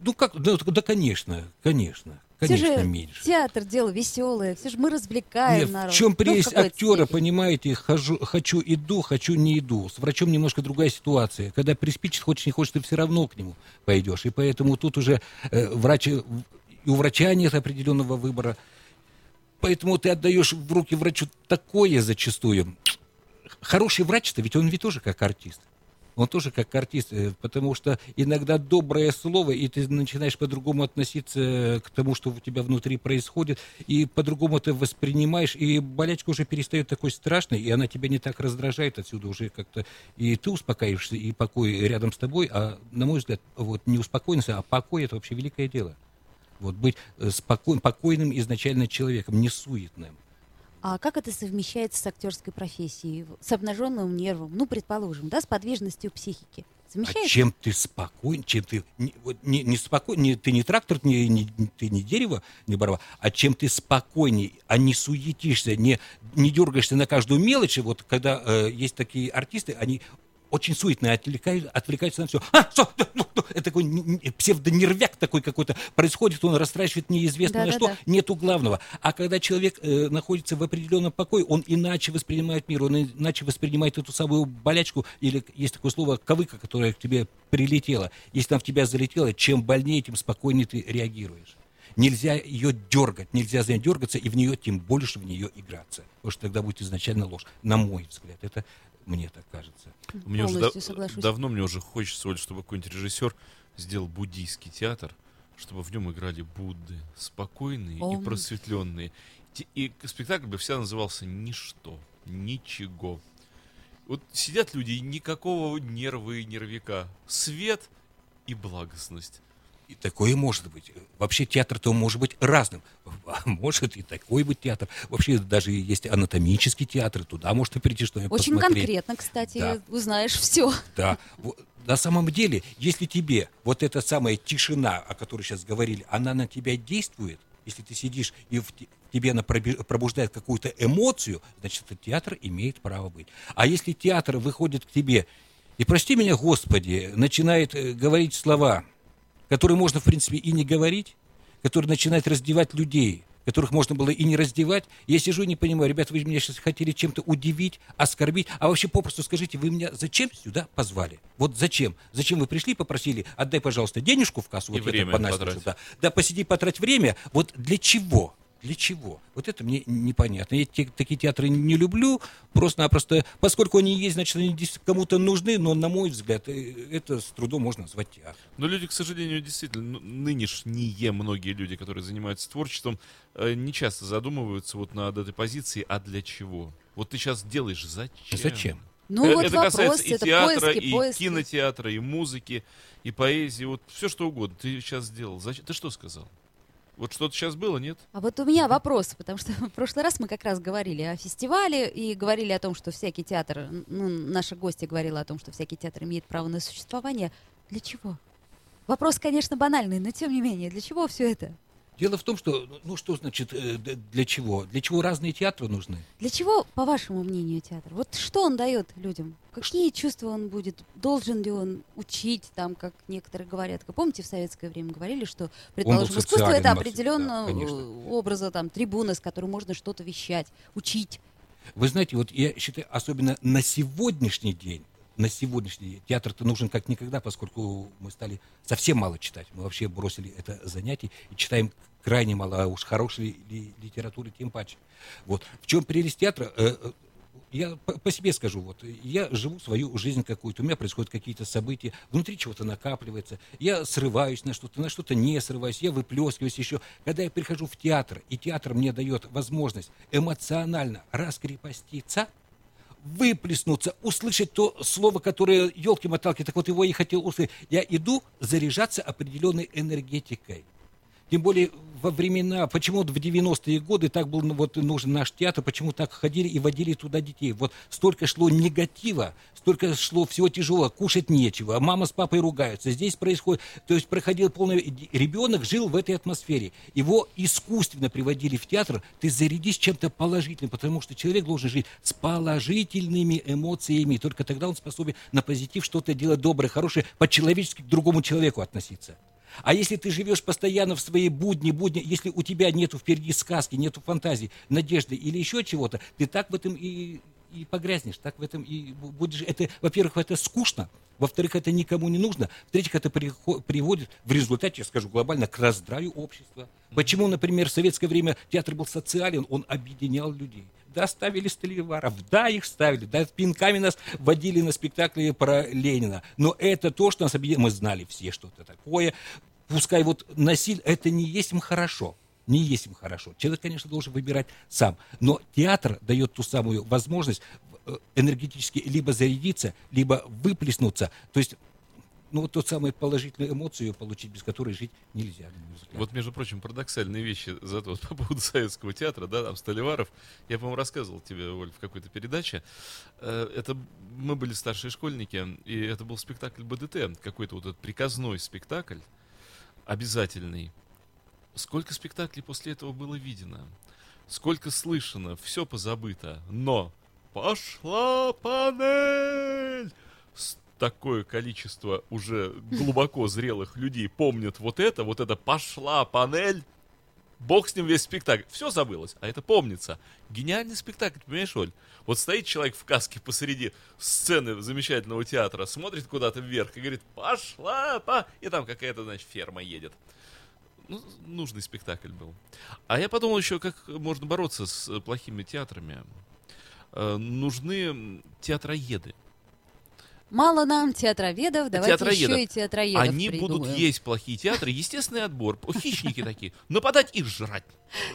Ну как, да, да, конечно, конечно, Все конечно, же меньше. театр дело веселое, все же мы развлекаем Нет, народ. в чем Ну, прелесть какой-то актера, степени. понимаете, хожу, хочу иду, хочу не иду. С врачом немножко другая ситуация. Когда приспичит, хочешь не хочешь, ты все равно к нему пойдешь. И поэтому тут уже э, врач, и у врача нет определенного выбора. Поэтому ты отдаешь в руки врачу такое зачастую. Хороший врач-то, ведь он ведь тоже как артист. Он тоже как артист, э, потому что иногда доброе слово, и ты начинаешь по-другому относиться к тому, что у тебя внутри происходит, и по-другому это воспринимаешь, и болячка уже перестает такой страшной, и она тебя не так раздражает отсюда уже как-то, и ты успокаиваешься, и покой рядом с тобой, а на мой взгляд, вот не успокоенность, а покой это вообще великое дело. Вот быть э, спокой- покойным изначально человеком, не суетным. А как это совмещается с актерской профессией? С обнаженным нервом, ну, предположим, да, с подвижностью психики. А Совмещается? чем ты спокоен, чем ты не, вот не, не спокоен, не- ты не трактор, не, не- ты не дерево, не борова, а чем ты спокойней, а не суетишься, не, не дергаешься на каждую мелочь. Вот когда э, есть такие артисты, они очень суетные, отвлекают, отвлекаются на все. А, что? Это такой псевдонервяк такой какой-то происходит, он растрачивает неизвестно на что, Да-да-да. нету главного. А когда человек э, находится в определенном покое, он иначе воспринимает мир, он иначе воспринимает эту самую болячку, или есть такое слово ковыка, которое к тебе прилетело. Если она в тебя залетела, чем больнее, тем спокойнее ты реагируешь. Нельзя ее дергать, нельзя за нее дергаться, и в нее тем больше в нее играться. Потому что тогда будет изначально ложь, на мой взгляд. Это мне так кажется. Мне уже Полностью соглашусь. давно мне уже хочется, Оль, чтобы какой-нибудь режиссер сделал буддийский театр, чтобы в нем играли Будды, спокойные и Ом. просветленные. Те- И спектакль бы всегда назывался «Ничто», «Ничего». Вот сидят люди, и никакого нерва и нервика. Свет и благостность. И такое может быть. Вообще театр-то может быть разным. [LAUGHS] А может и такой быть театр. Вообще даже есть анатомический театр, туда можно прийти что-нибудь Очень посмотреть. конкретно, кстати, Да. узнаешь все. Да. На самом деле, если тебе вот эта самая тишина, о которой сейчас говорили, она на тебя действует, если ты сидишь и в те- в тебе она пробуждает какую-то эмоцию, значит, этот театр имеет право быть. А если театр выходит к тебе и, прости меня, Господи, начинает э, говорить слова, которые можно, в принципе, и не говорить, которые начинают раздевать людей, которых можно было и не раздевать. Я сижу и не понимаю, ребята, вы меня сейчас хотели чем-то удивить, оскорбить, а вообще попросту скажите, вы меня зачем сюда позвали? Вот зачем? Зачем вы пришли, попросили, отдай, пожалуйста, денежку в кассу, И вот я время там да, да, посиди, потрать время. Вот для чего? Для чего? Вот это мне непонятно. Я те- такие театры не люблю, просто-напросто, поскольку они есть, значит, они кому-то нужны, но, на мой взгляд, э, это с трудом можно назвать театром. Но люди, к сожалению, действительно, нынешние многие люди, которые занимаются творчеством, э, не часто задумываются вот над этой позицией, а для чего? Вот ты сейчас делаешь зачем? Зачем? Ну Э, вот это вопрос, касается и это театра, поиски, и поиски. кинотеатра, и музыки, и поэзии, вот все что угодно. Ты сейчас сделал. Зачем? Ты что сказал? Вот что-то сейчас было, нет? А вот у меня вопрос, потому что в прошлый раз мы как раз говорили о фестивале и говорили о том, что всякий театр, ну, наша гостья говорила о том, что всякий театр имеет право на существование. Для чего? Вопрос, конечно, банальный, но тем не менее, для чего все это? Дело в том, что, ну что значит, э, для чего? Для чего разные театры нужны? Для чего, по вашему мнению, театр? Вот что он дает людям? Какие чувства он будет? Должен ли он учить, там, как некоторые говорят? Как Помните, в советское время говорили, что, предположим, искусство это определенного да, конечно. образа, там, трибуна, с которой можно что-то вещать, учить. Вы знаете, вот я считаю, особенно на сегодняшний день, на сегодняшний день театр-то нужен как никогда, поскольку мы стали совсем мало читать. Мы вообще бросили это занятие и читаем крайне мало, а уж хорошей ли- литературы тем паче. Вот. В чем прелесть театра? Э, э, Я по, себе скажу, вот я живу свою жизнь какую-то, у меня происходят какие-то события, внутри чего-то накапливается, я срываюсь на что-то, на что-то не срываюсь, я выплескиваюсь еще. Когда я прихожу в театр, и театр мне дает возможность эмоционально раскрепоститься, выплеснуться, услышать то слово, которое елки-моталки, так вот его и хотел услышать. Я иду заряжаться определенной энергетикой. Тем более во времена, почему вот в 90-е годы так был ну, вот, нужен наш театр, почему так ходили и водили туда детей. Вот столько шло негатива, столько шло всего тяжелого, кушать нечего, мама с папой ругаются, здесь происходит, то есть проходил полный, ребенок жил в этой атмосфере, его искусственно приводили в театр, ты зарядись чем-то положительным, потому что человек должен жить с положительными эмоциями, только тогда он способен на позитив что-то делать доброе, хорошее, по-человечески к другому человеку относиться. А если ты живешь постоянно в своей будни, будни, если у тебя нету впереди сказки, нету фантазии, надежды или еще чего-то, ты так в этом и, и погрязнешь, так в этом и бу- будешь. Это, во-первых, это скучно, во-вторых, это никому не нужно, в-третьих, это приводит в результате, я скажу глобально, к раздраю общества. Почему, например, в советское время театр был социален, он объединял людей. Да, ставили столеваров, да, их ставили, да, пинками нас водили на спектакли про Ленина. Но это то, что нас объединяет. Мы знали все, что это такое. Пускай вот насилие, это не есть им хорошо. Не есть им хорошо. Человек, конечно, должен выбирать сам. Но театр дает ту самую возможность э, энергетически либо зарядиться, либо выплеснуться. То есть, ну, вот ту самую положительную эмоцию получить, без которой жить нельзя. Вот, между прочим, парадоксальные вещи зато вот [LAUGHS] по поводу советского театра, да, там Столиваров. Я, по-моему, рассказывал тебе, Оль, в какой-то передаче. Э, Это мы были старшие школьники, и это был спектакль БДТ, какой-то вот этот приказной спектакль, обязательный. Сколько спектаклей после этого было видено? Сколько слышано? Все позабыто. Но пошла панель! Такое количество уже глубоко зрелых людей помнят вот это, вот это пошла панель. Бог с ним весь спектакль. Все забылось, а это помнится. Гениальный спектакль, понимаешь, Оль? Вот стоит человек в каске посреди сцены замечательного театра, смотрит куда-то вверх и говорит «пошла па!» И там какая-то, значит, ферма едет. Ну, нужный спектакль был. А я подумал еще, как можно бороться с плохими театрами. Э, нужны театроеды. Мало нам театроведов, давайте Театроедов. еще и театроедов Они придумаем. будут есть плохие театры, естественный отбор, [LAUGHS] хищники такие, нападать и жрать.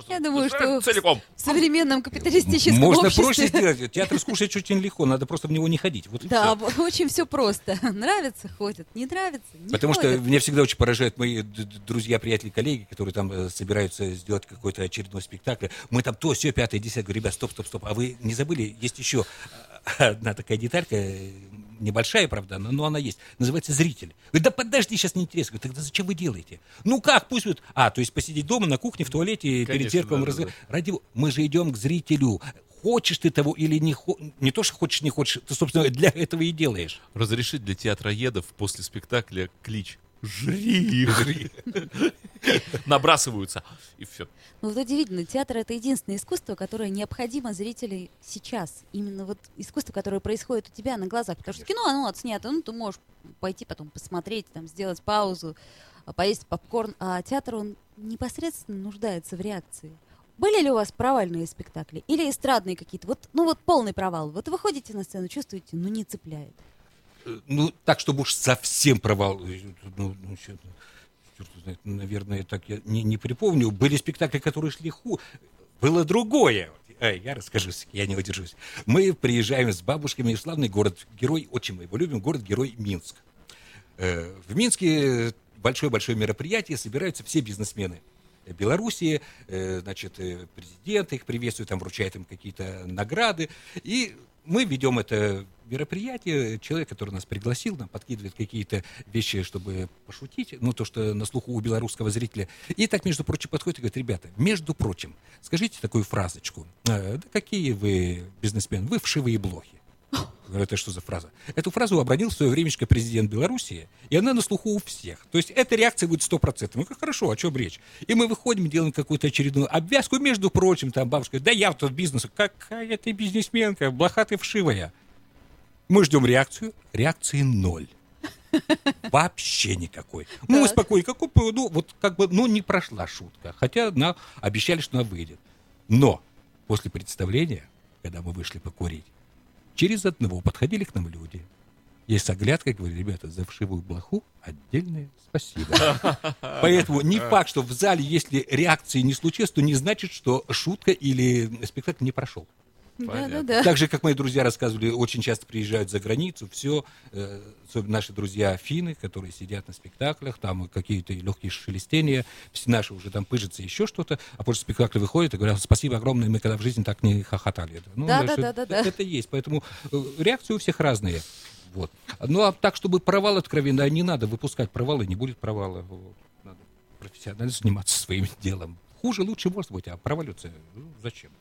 Я думаю, что целиком. в современном капиталистическом Можно обществе... проще сделать. Театр скушать очень легко, надо просто в него не ходить. Вот Да, [LAUGHS] очень все просто. [LAUGHS] Нравится, ходят. Не нравится, не Потому что меня всегда очень поражают мои друзья, приятели, коллеги, которые там э, собираются сделать какой-то очередной спектакль. Мы там то, все, пятое, десятое. Говорю, ребят, стоп, стоп, стоп. А вы не забыли, есть еще э, одна такая деталька. Небольшая, правда, но, но она есть. Называется «Зритель». Говорит, да подожди, сейчас неинтересно. Говорит, тогда зачем вы делаете? Ну как, пусть вот... А, то есть посидеть дома на кухне, в туалете, перед Конечно, зеркалом. да, раз- да, да. Ради... Мы же идем к зрителю. Хочешь ты того или не хочешь. Не то, что хочешь, не хочешь. Ты, собственно, для этого и делаешь. Разрешить для театроедов после спектакля клич «Жри!» Набрасываются, и все. Ну вот удивительно, театр это единственное искусство, которое необходимо зрителю сейчас. Именно вот искусство, которое происходит у тебя на глазах. Потому что кино, оно отснято, ну ты можешь пойти потом посмотреть, там, сделать паузу, а, поесть попкорн. А театр, он непосредственно нуждается в реакции. Были ли у вас провальные спектакли? Или эстрадные какие-то? Вот, ну вот полный провал. Вот вы ходите на сцену, чувствуете, ну не цепляет. Ну, так, чтобы уж совсем провал. э, Ну, ну, чёрт его знает, наверное, так я не, не припомню. Были спектакли, которые шли ху. Было другое. Я расскажу, я не удержусь. Мы приезжаем с бабушками в славный город-герой, очень мы его любим, город-герой Минск. Э, В Минске большое-большое мероприятие, собираются все бизнесмены Белоруссии, э, значит, президент их приветствует, там вручает им какие-то награды. И мы ведем это мероприятие, человек, который нас пригласил, нам подкидывает какие-то вещи, чтобы пошутить, ну, то, что на слуху у белорусского зрителя. И так, между прочим, подходит и говорит, ребята, между прочим, скажите такую фразочку. «Э, Да какие вы бизнесмены? Вы вшивые блохи. [GASPS] Это что за фраза? Эту фразу обронил в свое времечко президент Белоруссии, и она на слуху у всех. То есть эта реакция будет стопроцентной. Ну, как хорошо, о чем речь? И мы выходим, делаем какую-то очередную обвязку, между прочим, там бабушка, да я в бизнес. Какая ты бизнесменка, блоха ты вшивая. Мы ждем реакцию, реакции ноль. [LAUGHS] Вообще никакой. Ну, мы спокойно, бы, ну, вот как бы, ну, не прошла шутка. Хотя нам обещали, что она выйдет. Но после представления, когда мы вышли покурить, через одного подходили к нам люди. И с оглядкой говорили, ребята, за вшивую блоху отдельное спасибо. [LAUGHS] Поэтому не факт, что в зале, если реакции не случилось, то не значит, что шутка или спектакль не прошел. Понятно. Да-да-да. Так же, как мои друзья рассказывали, очень часто приезжают за границу, все, э, особенно наши друзья финны, которые сидят на спектаклях, там какие-то легкие шелестения, все наши уже там пыжатся, еще что-то, а после спектакля выходят и говорят, спасибо огромное, мы когда в жизни так не хохотали. Ну, Да, значит, да, да, да, да. Это есть, поэтому э, реакции у всех разные. Вот. Ну, а так, чтобы провал откровенно, не надо выпускать провалы, не будет провала. Вот. Надо профессионально заниматься своим [LAUGHS] делом. Хуже, лучше может быть, а провалиться ну, зачем?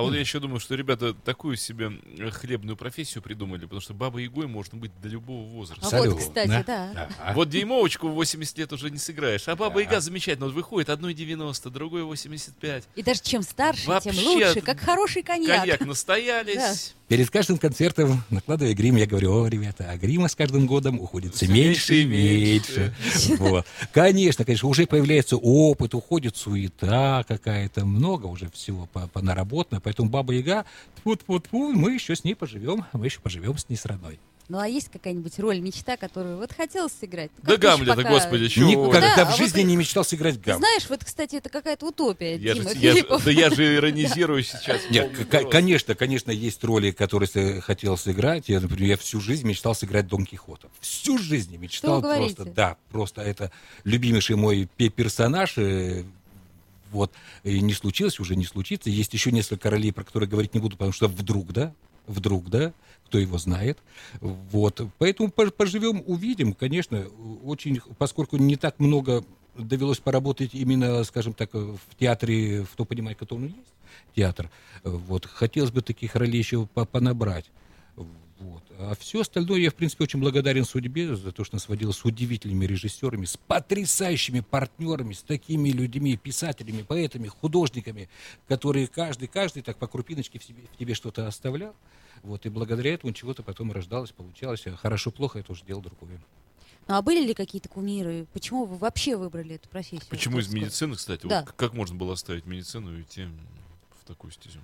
А вот я еще думаю, что ребята такую себе э, хлебную профессию придумали, потому что бабой Ягой можно быть до любого возраста. А вот, кстати, да. Вот дюймовочку в 80 лет уже не сыграешь. А баба Яга замечательно. Вот выходит одной 90, другой 85. И даже чем старше, тем лучше, как хороший коньяк. Коньяк настоялись. Перед каждым концертом, накладывая грим, я говорю, о, ребята, а грима с каждым годом уходит все меньше и меньше меньше. [LAUGHS] Вот. Конечно, конечно, уже появляется опыт, уходит суета какая-то, много уже всего по- понаработано, поэтому Баба Яга, вот вот мы еще с ней поживем, мы еще поживем с ней с родной. Ну а есть какая-нибудь роль, мечта, которую вот хотелось сыграть? Ну, Да Гамлета, пока- господи, чего? Никогда Да, а в вот жизни и- не мечтал сыграть Ты Гам. знаешь, вот, кстати, это какая-то утопия, Я же, Дима я же- Филиппов. да я же иронизирую сейчас. Нет, конечно, конечно, есть роли, которые хотел сыграть. Я, например, я всю жизнь мечтал сыграть Дон Кихота. Всю жизнь мечтал Что вы просто. говорите? Да, просто это любимейший мой пе- персонаж. э, Вот, и не случилось, уже не случится. Есть еще несколько ролей, про которые говорить не буду, потому что вдруг, да, вдруг, да, кто его знает. Вот, поэтому пож- поживем, увидим, конечно, очень, поскольку не так много довелось поработать именно, скажем так, в театре, в том понимании, который есть, театр, вот, хотелось бы таких ролей еще по- понабрать. Вот. А все остальное я, в принципе, очень благодарен судьбе за то, что нас водила с удивительными режиссерами, с потрясающими партнерами, с такими людьми, писателями, поэтами, художниками, которые каждый, каждый так по крупиночке в, себе, в тебе что-то оставлял. Вот, и благодаря этому чего-то потом рождалось, получалось. А Хорошо-плохо это уже дело другое. Ну а были ли какие-то кумиры? Почему вы вообще выбрали эту профессию? Почему из медицины, кстати? Да. Вот как можно было оставить медицину и идти в такую стезю?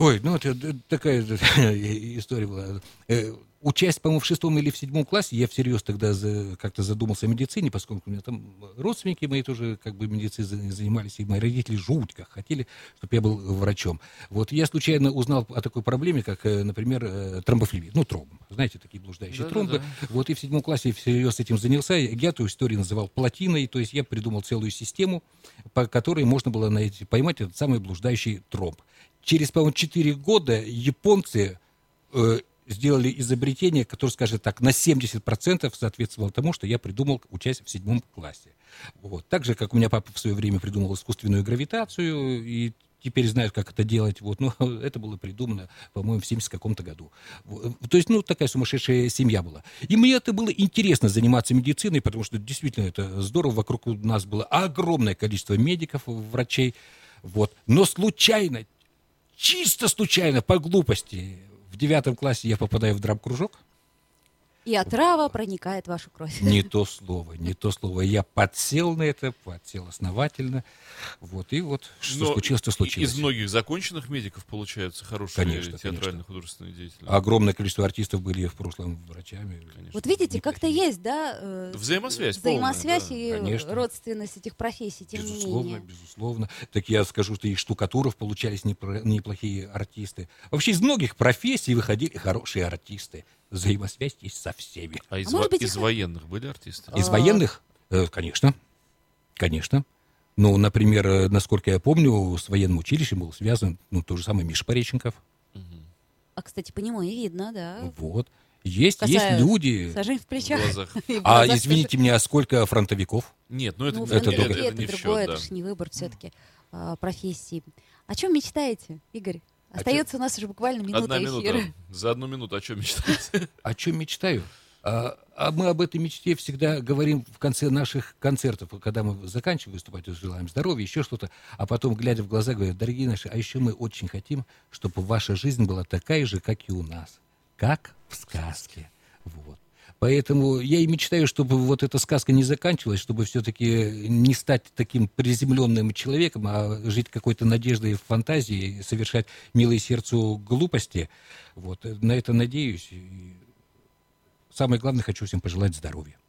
Ой, ну это э, такая [LAUGHS] история была. Э, Учась, по-моему, в шестом или в седьмом классе, я всерьез тогда за- как-то задумался о медицине, поскольку у меня там родственники мои тоже как бы медициной за- занимались, и мои родители жутко хотели, чтобы я был врачом. Вот я случайно узнал о такой проблеме, как, э, например, э, тромбофлебит, ну, тромб. Знаете, такие блуждающие Да-да-да. тромбы. Вот и в седьмом классе я всерьез этим занялся. Я эту историю называл плотиной, то есть я придумал целую систему, по которой можно было найти, поймать этот самый блуждающий тромб. Через, по-моему, 4 года японцы э, сделали изобретение, которое, скажем так, на 70% соответствовало тому, что я придумал, учась в седьмом классе. Вот. Так же, как у меня папа в свое время придумал искусственную гравитацию, и теперь знают, как это делать. Вот, но [LAUGHS] это было придумано, по-моему, в 70 каком-то году. То есть, ну, такая сумасшедшая семья была. И мне это было интересно заниматься медициной, потому что действительно это здорово. Вокруг нас было огромное количество медиков, врачей. Вот. Но случайно, чисто случайно, по глупости, в девятом классе я попадаю в драм-кружок. И отрава проникает в вашу кровь. Не то слово, не то слово. Я подсел на это, подсел основательно. Вот, и вот что Но случилось, то случилось. Из многих законченных медиков получаются хорошие Конечно, театрально-художественные деятели. Огромное количество артистов были в прошлом врачами. Конечно. Вот видите, как-то есть, да? э, Взаимосвязь Взаимосвязь полная, и Конечно. родственность этих профессий, тем безусловно, не менее. безусловно. Так я скажу, что и штукатуров получались неплохие артисты. Вообще из многих профессий выходили хорошие артисты. Взаимосвязь есть со всеми. А из, А может во- быть, из их- военных были артисты? Из А. военных? Э, конечно. Конечно. Ну, например, э, насколько я помню, с военным училищем был связан, ну, тот же самый Миша Пореченков. А, кстати, по нему и видно, да. Вот. Есть, Касая- есть люди. Сажень в плечах. В глазах. [LAUGHS] В А глазах извините меня, а сколько фронтовиков? Нет, ну это, Ну, это, это другое. это, не в счет, другое, да. это же не выбор все-таки профессии. О чем мечтаете, Игорь? О Остается у нас уже буквально минута Одна эфира. минута. За одну минуту о чем мечтаете? [LAUGHS] О чем мечтаю? А, а мы об этой мечте всегда говорим в конце наших концертов, когда мы заканчиваем выступать, то желаем здоровья, еще что-то, а потом, глядя в глаза, говорят, дорогие наши, а еще мы очень хотим, чтобы ваша жизнь была такая же, как и у нас, как в сказке. Вот. Поэтому я и мечтаю, чтобы вот эта сказка не заканчивалась, чтобы все-таки не стать таким приземленным человеком, а жить какой-то надеждой в фантазии, совершать милые сердцу глупости. Вот. На это надеюсь. И самое главное, хочу всем пожелать здоровья.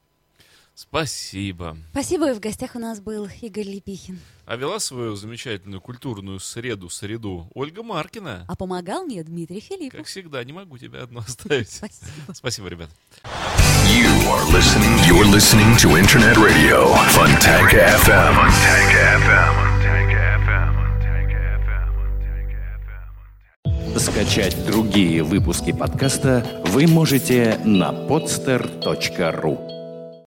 Спасибо. Спасибо, и в гостях у нас был Игорь Лепихин. А вела свою замечательную культурную среду, среду Ольга Маркина. А помогал мне Дмитрий Как Филиппов. всегда, не могу тебя одну оставить. Спасибо. Спасибо, ребят. You are listening. You're listening to Internet Radio. Funtank FM. Funtank FM. Скачать другие выпуски подкаста вы можете на podster.ru.